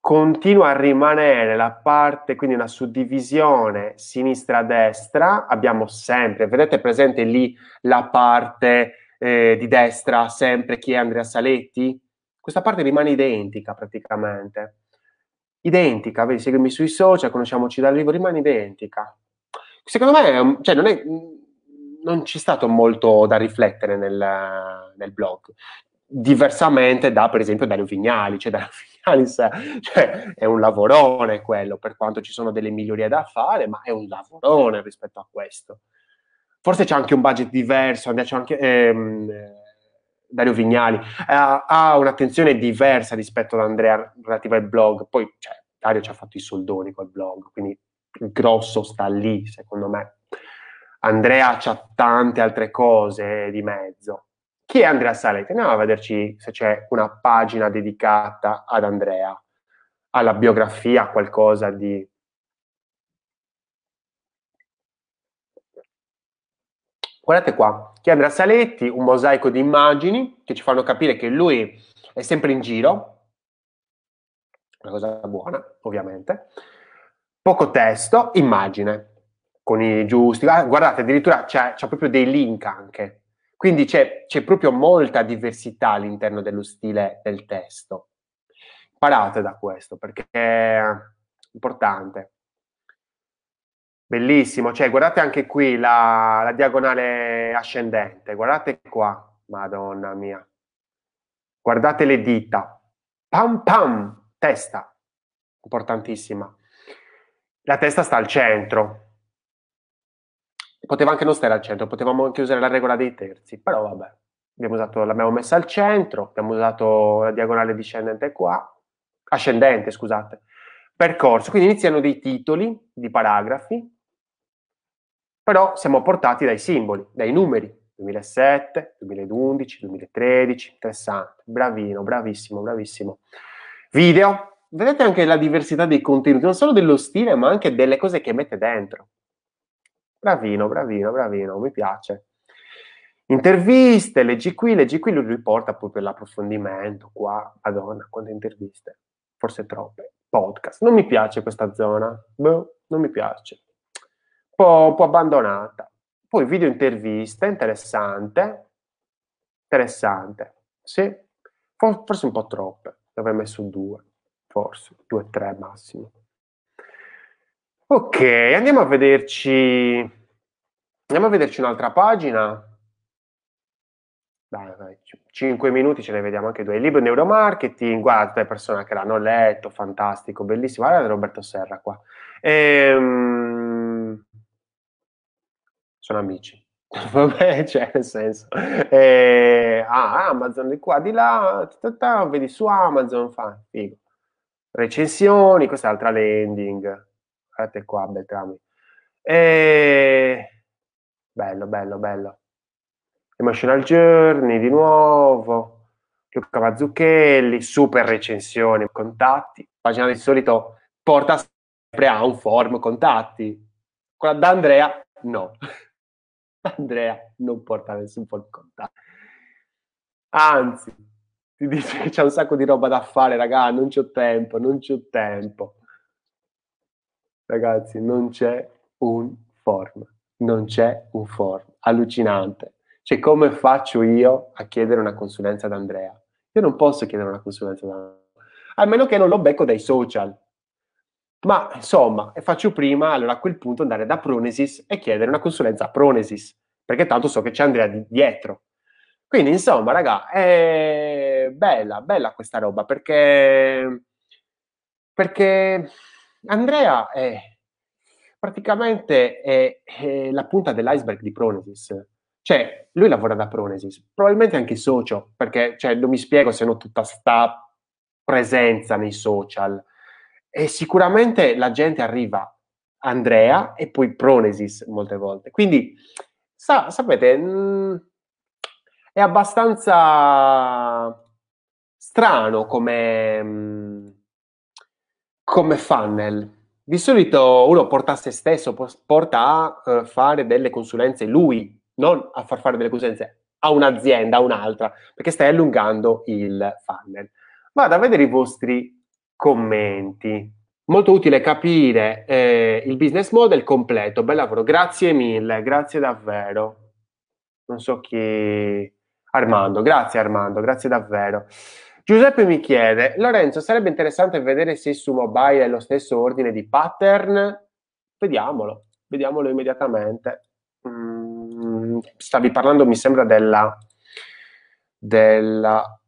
Speaker 1: continua a rimanere la parte, quindi una suddivisione sinistra-destra, abbiamo sempre, vedete presente lì la parte eh, di destra, sempre chi è Andrea Saletti? Questa parte rimane identica praticamente. Identica, vedi, seguimi sui social, conosciamoci dal vivo, rimane identica secondo me cioè, non, è, non c'è stato molto da riflettere nel, nel, blog. Diversamente da, per esempio, Dario Vignali, cioè Dario Vignali cioè, è un lavorone quello, per quanto ci sono delle migliorie da fare, ma è un lavorone rispetto a questo. Forse c'è anche un budget diverso, c'è anche, ehm, Dario Vignali ha, ha, un'attenzione diversa rispetto ad Andrea relativa al blog, poi cioè, Dario ci ha fatto i soldoni col blog, quindi il grosso sta lì, secondo me. Andrea c'ha tante altre cose di mezzo. Chi è Andrea Saletti? Andiamo a vederci se c'è una pagina dedicata ad Andrea, alla biografia, qualcosa di... Guardate qua, chi è Andrea Saletti? Un mosaico di immagini che ci fanno capire che lui è sempre in giro, una cosa buona, ovviamente poco testo, immagine, con i giusti. Ah, guardate, addirittura c'è, c'è, proprio dei link anche. Quindi c'è, c'è, proprio molta diversità all'interno dello stile del testo. Imparate da questo perché è importante. Bellissimo, cioè guardate anche qui la, la diagonale ascendente, guardate qua, madonna mia. Guardate le dita, pam pam, testa, importantissima la testa sta al centro. Poteva anche non stare al centro, potevamo anche usare la regola dei terzi, però vabbè, usato, l'abbiamo messa al centro, abbiamo usato la diagonale discendente qua, ascendente, scusate. percorso. Quindi iniziano dei titoli di paragrafi, però siamo portati dai simboli, dai numeri. 2007, 2011, 2013, interessante, bravino, bravissimo, bravissimo. Video, vedete anche la diversità dei contenuti, non solo dello stile, ma anche delle cose che mette dentro. Bravino, bravino, bravino, mi piace. Interviste, leggi qui, leggi qui, lui riporta poi per l'approfondimento, qua, madonna, quante interviste, forse troppe. Podcast, non mi piace questa zona, boh, non mi piace. Un po', un po' abbandonata. Poi video interviste, interessante, interessante, sì, forse un po' troppe, avrei messo due, forse, due, o tre massimo. Ok, andiamo a vederci, andiamo a vederci un'altra pagina. Dai, dai, 5 minuti ce ne vediamo anche due. Il libro neuromarketing, guarda, tutte le persone che l'hanno letto, fantastico, bellissimo. Guarda Roberto Serra qua. Ehm, sono amici. Vabbè, cioè, nel senso, eh, ah, Amazon di qua, di là, tata, vedi su Amazon, fa, figo. Recensioni, questa è altra landing. Guardate qua, Beltrami. E... Bello, bello, bello. Emotional Journey di nuovo. Luca Mazzucchelli, super recensioni, contatti. Pagina di solito porta sempre a un form contatti. Quella da Andrea, no. Andrea non porta nessun po' di contatto. Anzi, ti dice che c'è un sacco di roba da fare, raga, non c'ho tempo, non c'ho tempo. Ragazzi, non c'è un form, non c'è un form, allucinante. Cioè, come faccio io a chiedere una consulenza ad Andrea? Io non posso chiedere una consulenza ad Andrea, a meno che non lo becco dai social. Ma insomma, faccio prima allora a quel punto andare da Pronesis e chiedere una consulenza a Pronesis, perché tanto so che c'è Andrea di dietro. Quindi insomma, raga, è bella, bella questa roba perché, perché Andrea è praticamente è, è la punta dell'iceberg di Pronesis. Cioè, lui lavora da Pronesis, probabilmente anche socio, perché cioè, non mi spiego se non tutta sta presenza nei social e sicuramente la gente arriva Andrea e poi Pronesis molte volte. Quindi, sa, sapete, mh, mm, è abbastanza strano come, mm, come funnel. Di solito uno porta a se stesso, porta a uh, fare delle consulenze lui, non a far fare delle consulenze a un'azienda, a un'altra, perché stai allungando il funnel. Vado a vedere i vostri commenti. Molto utile capire eh, il business model completo. Bel lavoro, grazie mille, grazie davvero. Non so chi. Armando, grazie Armando, grazie davvero. Giuseppe mi chiede, Lorenzo, sarebbe interessante vedere se su mobile è lo stesso ordine di pattern? Vediamolo, vediamolo immediatamente. Mm, stavi parlando, mi sembra, della, della,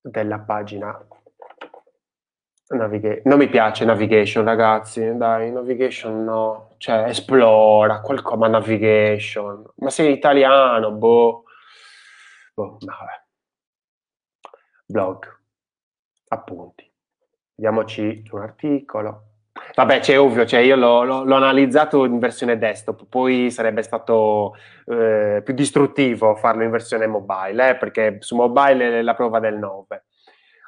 Speaker 1: della pagina Naviga- non mi piace navigation, ragazzi. Dai, navigation no. Cioè, esplora qualcosa, ma navigation. Ma sei italiano, boh. Boh, vabbè. Blog. Appunti. Vediamoci un articolo. Vabbè, c'è ovvio, cioè io l'ho, l'ho, l'ho, analizzato in versione desktop, poi sarebbe stato eh, più distruttivo farlo in versione mobile, eh, perché su mobile è la prova del 9.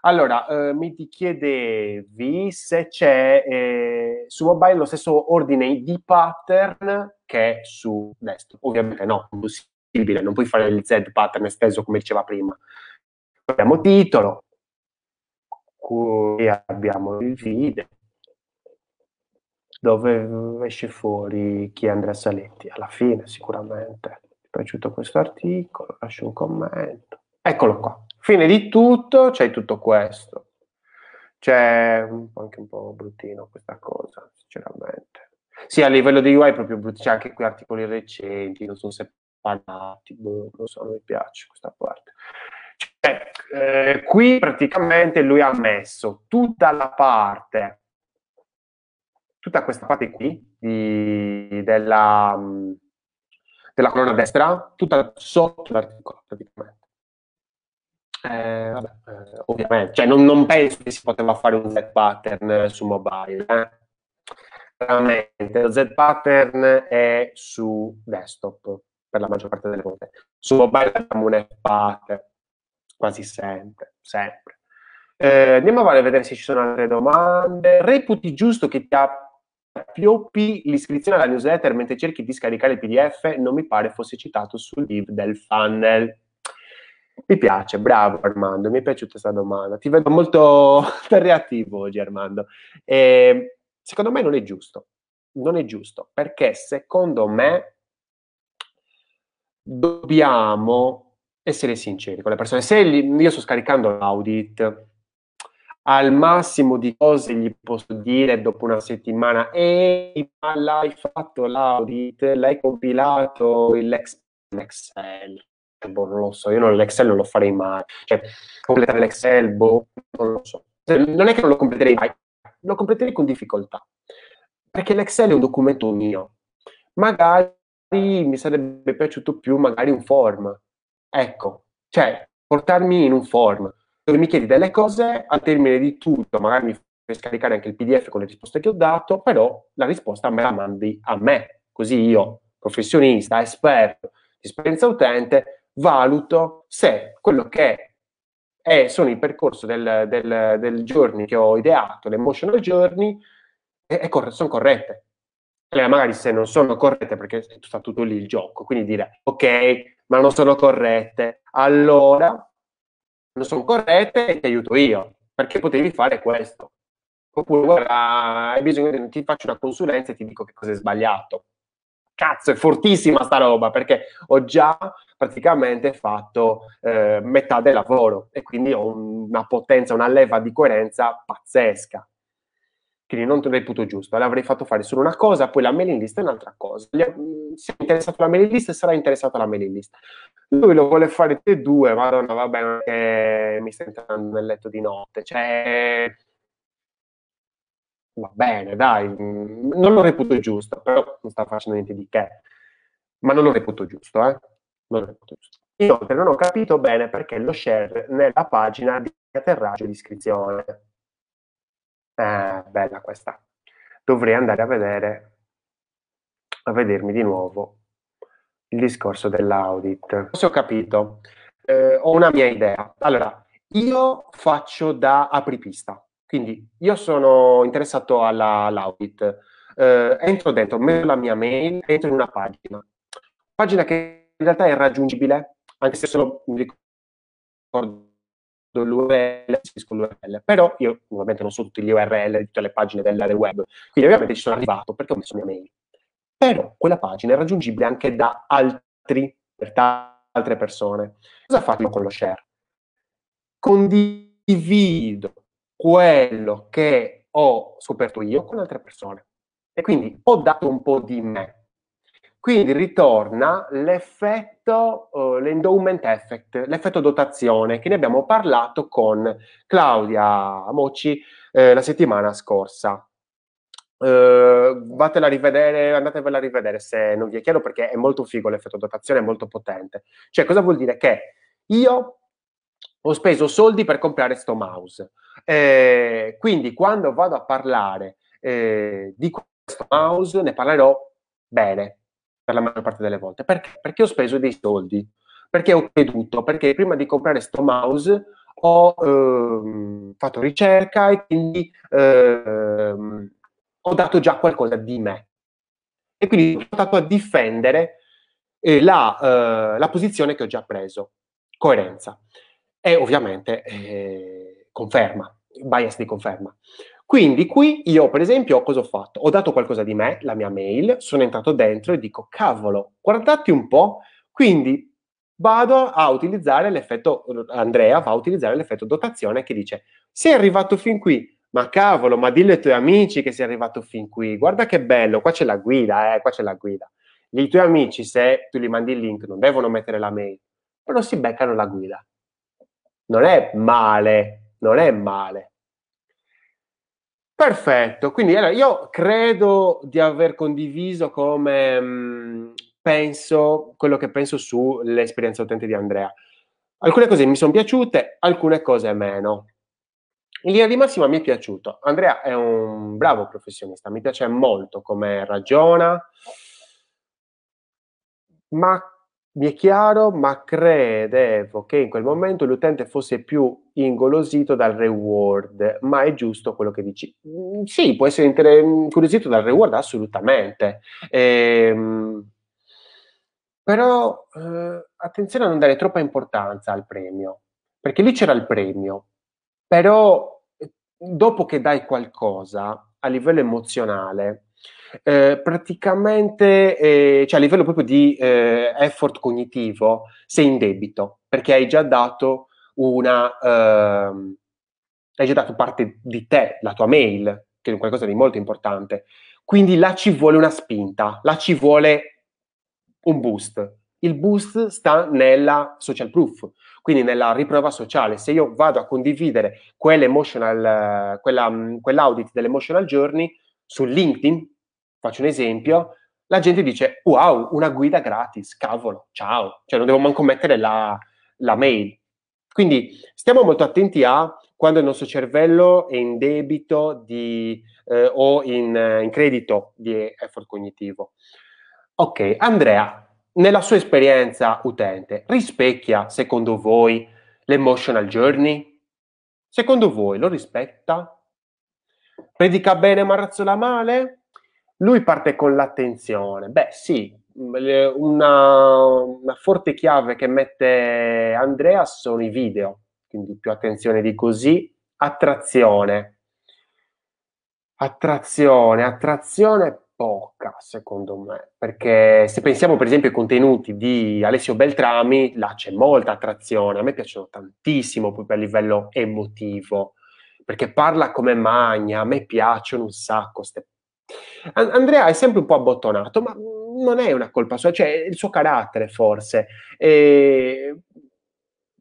Speaker 1: Allora, eh, mi chiedevi se c'è eh, su mobile lo stesso ordine di pattern che su desktop. Ovviamente no, impossibile, non puoi fare il Z pattern esteso come diceva prima. Abbiamo titolo, qui abbiamo il video, dove esce fuori chi è Andrea Saletti. Alla fine, sicuramente. Mi è piaciuto questo articolo, lascio un commento. Eccolo qua. Fine di tutto, c'è tutto questo. C'è anche un po' bruttino questa cosa, sinceramente. Sì, a livello di UI è proprio brutto, c'è anche qui articoli recenti, non sono separati, boh, non so, non mi piace questa parte. Cioè, eh, qui praticamente lui ha messo tutta la parte, tutta questa parte qui di, della, della colonna destra, tutta sotto l'articolo praticamente Eh, vabbè, eh, ovviamente, cioè, non, non, penso che si poteva fare un Z pattern su mobile. Eh? Veramente, lo Z pattern è su desktop per la maggior parte delle volte. Su mobile abbiamo un F pattern quasi sempre, sempre. Eh, andiamo a vedere se ci sono altre domande. Reputi giusto che ti appioppi l'iscrizione alla newsletter mentre cerchi di scaricare il PDF? Non mi pare fosse citato sul live del funnel. Mi piace, bravo Armando, mi è piaciuta questa domanda. Ti vedo molto reattivo oggi Armando. E, secondo me non è giusto. Non è giusto perché secondo me dobbiamo essere sinceri con le persone. Se io sto scaricando l'audit, al massimo di cose gli posso dire dopo una settimana, ehi, ma l'hai fatto l'audit, l'hai compilato l'Excel. Boh, non lo so, io non, l'Excel non lo farei mai. Cioè, completare l'Excel, boh, non lo so. Non è che non lo completerei mai, lo completerei con difficoltà. Perché l'Excel è un documento mio. Magari mi sarebbe piaciuto più magari un form. Ecco, cioè, portarmi in un form dove mi chiedi delle cose al termine di tutto, magari mi fai scaricare anche il PDF con le risposte che ho dato, però la risposta me la mandi a me, così io, professionista, esperto di esperienza utente, valuto se quello che è, sono il percorso del, del, del journey che ho ideato, l'emotional journey, è, è corre- sono corrette. E magari se non sono corrette, perché sta tutto lì il gioco, quindi dire ok, ma non sono corrette, allora non sono corrette e ti aiuto io, perché potevi fare questo. Oppure, guarda, hai bisogno ti faccio una consulenza e ti dico che cosa è sbagliato. Cazzo, è fortissima sta roba, perché ho già praticamente fatto eh, metà del lavoro e quindi ho una potenza, una leva di coerenza pazzesca quindi non reputo giusto. L'avrei fatto fare solo una cosa, poi la mailing list è un'altra cosa. Mm, se è interessato alla mailing list, sarà interessato alla mailing list. Lui lo vuole fare tutte e due, madonna, va bene, che mi sta entrando nel letto di notte. Cioè, va bene, dai, mm, non lo reputo giusto, però non sta facendo niente di che. Ma non lo reputo giusto, eh? Non reputo giusto. Inoltre non ho capito bene perché lo share nella pagina di atterraggio di iscrizione. Eh, bella questa. Dovrei andare a vedere, a vedermi di nuovo il discorso dell'audit. Se ho capito, eh, ho una mia idea. Allora, io faccio da apripista, quindi io sono interessato alla, all'audit. Eh, entro dentro, metto la mia mail, entro in una pagina. Pagina che realtà è raggiungibile, anche se solo mi ricordo l'URL, l'URL, però io ovviamente non so tutti gli URL di tutte le pagine del, del web, quindi ovviamente ci sono arrivato perché ho messo mia mail. Però quella pagina è raggiungibile anche da altri, da altre persone. Cosa faccio con lo share? Condivido quello che ho scoperto io con altre persone. E quindi ho dato un po' di me quindi ritorna l'effetto, uh, l'endowment effect, l'effetto dotazione, che ne abbiamo parlato con Claudia Mocci eh, la settimana scorsa. Uh, vatela a rivedere, andatevela a rivedere se non vi è chiaro perché è molto figo l'effetto dotazione, è molto potente. Cioè, cosa vuol dire? Che io ho speso soldi per comprare sto mouse. Eh, quindi quando vado a parlare eh, di questo mouse ne parlerò bene, per la maggior parte delle volte. Perché? Perché ho speso dei soldi, perché ho creduto, perché prima di comprare sto mouse ho ehm, fatto ricerca e quindi ehm, ho dato già qualcosa di me. E quindi ho stato a difendere eh, la, eh, la, posizione che ho già preso. Coerenza. E ovviamente eh, conferma, bias di conferma. Quindi qui io, per esempio, cosa ho fatto? Ho dato qualcosa di me, la mia mail, sono entrato dentro e dico, cavolo, guardate un po', quindi vado a utilizzare l'effetto, Andrea va a utilizzare l'effetto dotazione che dice, sei arrivato fin qui, ma cavolo, ma dillo ai tuoi amici che sei arrivato fin qui, guarda che bello, qua c'è la guida, eh, qua c'è la guida. I tuoi amici, se tu gli mandi il link, non devono mettere la mail, però si beccano la guida. Non è male, non è male. Perfetto, quindi allora, io credo di aver condiviso come mh, mm, penso, quello che penso sull'esperienza utente di Andrea. Alcune cose mi sono piaciute, alcune cose meno. In linea di massima mi è piaciuto. Andrea è un bravo professionista, mi piace molto come ragiona, ma mi è chiaro, ma credevo che in quel momento l'utente fosse più ingolosito dal reward, ma è giusto quello che dici. Mm, sì, può essere inter- incuriosito dal reward, assolutamente. Ehm, però eh, attenzione a non dare troppa importanza al premio, perché lì c'era il premio, però eh, dopo che dai qualcosa a livello emozionale, eh, praticamente, eh, cioè a livello proprio di eh, effort cognitivo, sei in debito, perché hai già dato una, ehm, hai già dato parte di te, la tua mail, che è qualcosa di molto importante. Quindi là ci vuole una spinta, là ci vuole un boost. Il boost sta nella social proof, quindi nella riprova sociale. Se io vado a condividere quell'emotional, quella, quell'audit dell'emotional journey su LinkedIn, faccio un esempio, la gente dice wow, una guida gratis, cavolo, ciao, cioè non devo manco mettere la, la mail. Quindi stiamo molto attenti a quando il nostro cervello è in debito di, eh, o in, in credito di effort cognitivo. Ok, Andrea, nella sua esperienza utente, rispecchia, secondo voi, l'emotional journey? Secondo voi lo rispetta? Predica bene ma razzola male? Lui parte con l'attenzione. Beh, sì, una, una, forte chiave che mette Andrea sono i video, quindi più attenzione di così. Attrazione. Attrazione, attrazione poca, secondo me, perché se pensiamo per esempio ai contenuti di Alessio Beltrami, là c'è molta attrazione, a me piacciono tantissimo proprio a livello emotivo, perché parla come magna, a me piacciono un sacco queste Andrea è sempre un po' abbottonato, ma non è una colpa sua, cioè il suo carattere forse. E...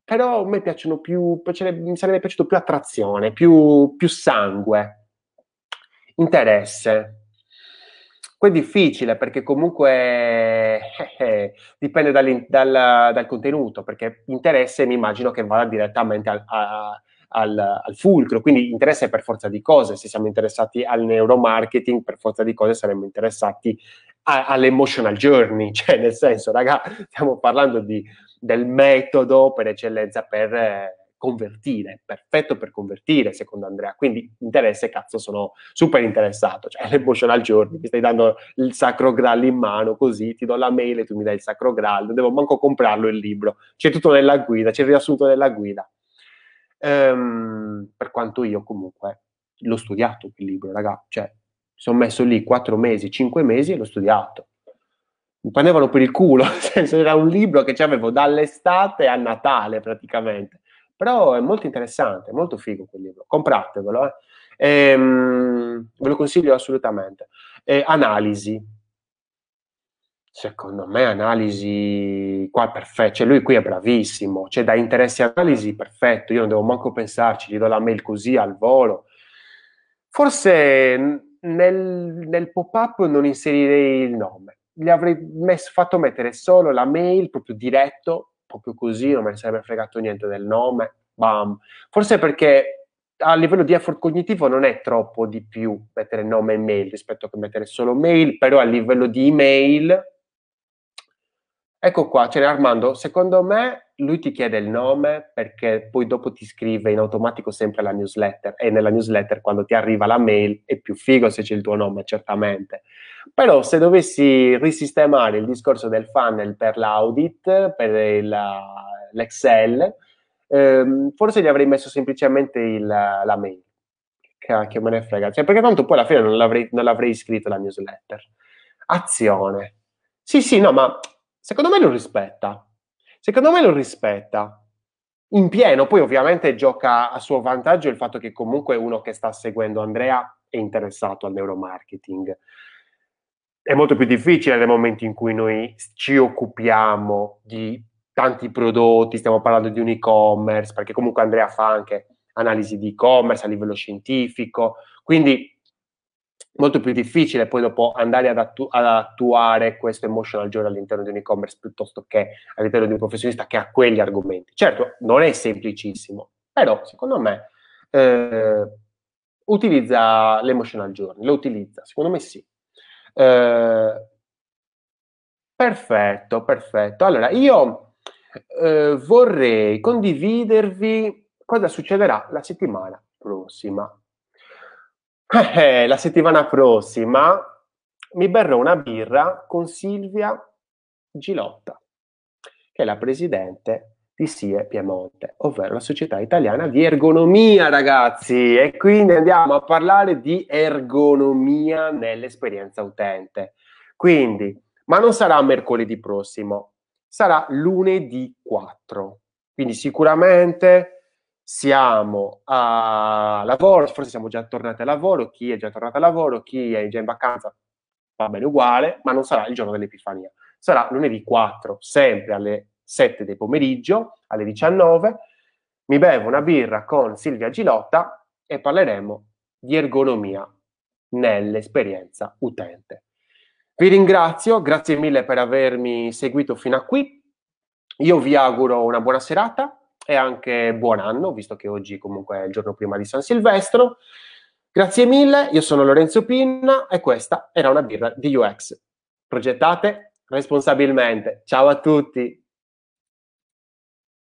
Speaker 1: Però a me piacciono più, mi sarebbe piaciuto più attrazione, più, più sangue, interesse. Poi è difficile perché comunque eh, eh, dipende dal, dal, dal, contenuto, perché interesse mi immagino che vada direttamente a, a, al, al, fulcro, quindi interesse per forza di cose, se siamo interessati al neuromarketing, per forza di cose saremmo interessati all'emotional journey, cioè nel senso, raga, stiamo parlando di, del metodo per eccellenza per eh, convertire, perfetto per convertire, secondo Andrea, quindi interesse, cazzo, sono super interessato, cioè l'emotional journey, mi stai dando il sacro graal in mano, così ti do la mail e tu mi dai il sacro graal, non devo manco comprarlo il libro, c'è tutto nella guida, c'è il riassunto nella guida. Ehm, per quanto io comunque l'ho studiato il libro, raga, cioè sono messo lì quattro mesi, cinque mesi e l'ho studiato. Mi prendevano per il culo, nel senso era un libro che avevo dall'estate a Natale praticamente. Però è molto interessante, molto figo quel libro. Compratevelo, eh. ehm, ve lo consiglio assolutamente. Eh, analisi, Secondo me analisi qua è perfetto, cioè lui qui è bravissimo, cioè da interessi analisi perfetto, io non devo manco pensarci, gli do la mail così al volo. Forse nel, nel pop-up non inserirei il nome, gli avrei messo, fatto mettere solo la mail proprio diretto, proprio così, non me ne sarebbe fregato niente del nome, bam. Forse perché a livello di effort cognitivo non è troppo di più mettere nome e mail rispetto a mettere solo mail, però a livello di email Ecco qua, ce n'è Armando. Secondo me lui ti chiede il nome perché poi dopo ti scrive in automatico sempre la newsletter e nella newsletter quando ti arriva la mail è più figo se c'è il tuo nome, certamente. Però se dovessi risistemare il discorso del funnel per l'audit, per il, l'Excel, ehm, forse gli avrei messo semplicemente il, la mail. Cacchio, me ne frega. Cioè, perché tanto poi alla fine non l'avrei, non l'avrei iscritto la newsletter. Azione. Sì, sì, no, ma Secondo me lo rispetta. Secondo me lo rispetta. In pieno, poi ovviamente gioca a suo vantaggio il fatto che comunque uno che sta seguendo Andrea è interessato al neuromarketing. È molto più difficile nel momento in cui noi ci occupiamo di tanti prodotti, stiamo parlando di un e-commerce, perché comunque Andrea fa anche analisi di e-commerce a livello scientifico, quindi molto più difficile poi dopo andare ad, attu- ad, attuare questo emotional journey all'interno di un e-commerce piuttosto che all'interno di un professionista che ha quegli argomenti. Certo, non è semplicissimo, però secondo me eh, utilizza l'emotional journey, lo utilizza, secondo me sì. Eh, perfetto, perfetto. Allora, io eh, vorrei condividervi cosa succederà la settimana prossima. Eh, la settimana prossima mi berrò una birra con Silvia Gilotta, che è la presidente di SIE Piemonte, ovvero la società italiana di ergonomia, ragazzi. E quindi andiamo a parlare di ergonomia nell'esperienza utente. Quindi, ma non sarà mercoledì prossimo, sarà lunedì 4. Quindi sicuramente siamo a lavoro, forse siamo già tornati a lavoro, chi è già tornato a lavoro, chi è già in vacanza, va bene uguale, ma non sarà il giorno dell'Epifania. Sarà lunedì 4, sempre alle 7 del pomeriggio, alle 19. Mi bevo una birra con Silvia Gilotta e parleremo di ergonomia nell'esperienza utente. Vi ringrazio, grazie mille per avermi seguito fino a qui. Io vi auguro una buona serata e anche buon anno, visto che oggi comunque è il giorno prima di San Silvestro. Grazie mille, io sono Lorenzo Pinna e questa era una birra di UX. Progettate responsabilmente. Ciao a tutti!